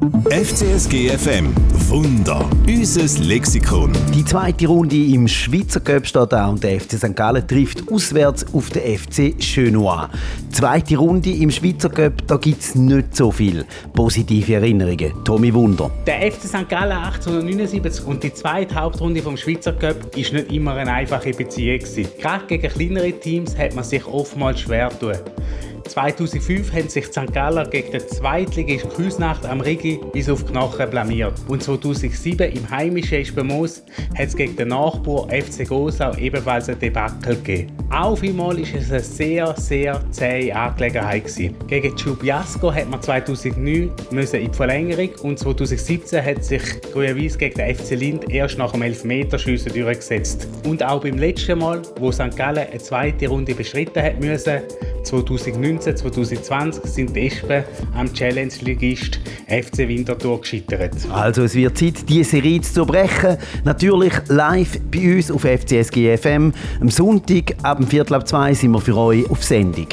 FCSG FM Wunder. Unser Lexikon. Die zweite Runde im Schweizer Cup steht an und der FC St. Gallen trifft auswärts auf den FC Chenois. Zweite Runde im Schweizer Cup, da gibt es nicht so viel positive Erinnerungen. Tommy Wunder. Der FC St. Gallen 1879 und die zweite Hauptrunde vom Schweizer Cup ist nicht immer eine einfache Beziehung. Gerade gegen kleinere Teams hat man sich oftmals schwer tun. 2005 haben sich St. Galler gegen den Zweitligist Küsnacht am Rigi bis auf Knochen blamiert. Und 2007 im heimischen Espenmoos hat es gegen den Nachbar FC Gosau ebenfalls ein Debakel gegeben. Auf einmal war es eine sehr, sehr zähe Angelegenheit. Gewesen. Gegen Chubiasco hat man 2009 müssen in die Verlängerung und 2017 hat sich Grün-Weiss gegen den FC Lind erst nach dem Elfmeterschiessen durchgesetzt. Und auch beim letzten Mal, wo St. Gallen eine zweite Runde bestritten hat müssen, 2019, 2020 sind die Espen am Challenge-Ligist FC Winterthur gescheitert. Also es wird Zeit, diese Serie zu brechen. Natürlich live bei uns auf FCSG FM. Am Sonntag ab dem Viertel ab zwei sind wir für euch auf Sendung.